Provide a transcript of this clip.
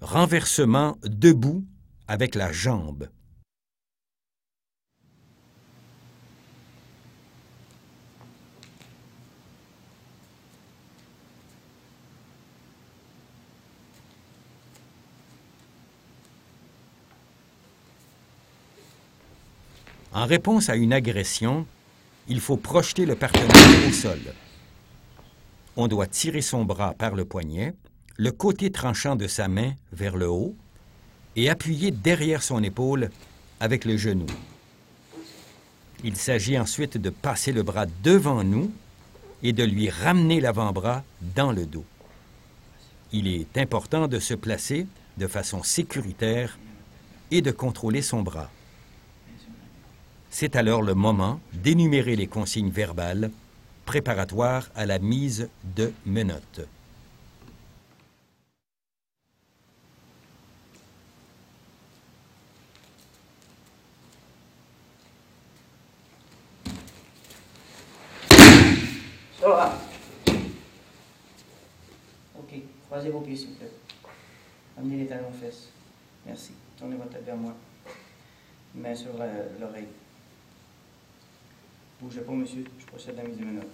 Renversement debout avec la jambe. En réponse à une agression, il faut projeter le partenaire au sol. On doit tirer son bras par le poignet, le côté tranchant de sa main vers le haut et appuyer derrière son épaule avec le genou. Il s'agit ensuite de passer le bras devant nous et de lui ramener l'avant-bras dans le dos. Il est important de se placer de façon sécuritaire et de contrôler son bras. C'est alors le moment d'énumérer les consignes verbales préparatoires à la mise de menottes. Ok, croisez vos pieds, s'il vous plaît. Amenez les talons aux fesses. Merci. Tournez votre tête vers moi. Main sur euh, l'oreille. Bougez pas, monsieur. Je procède à la mise de menottes.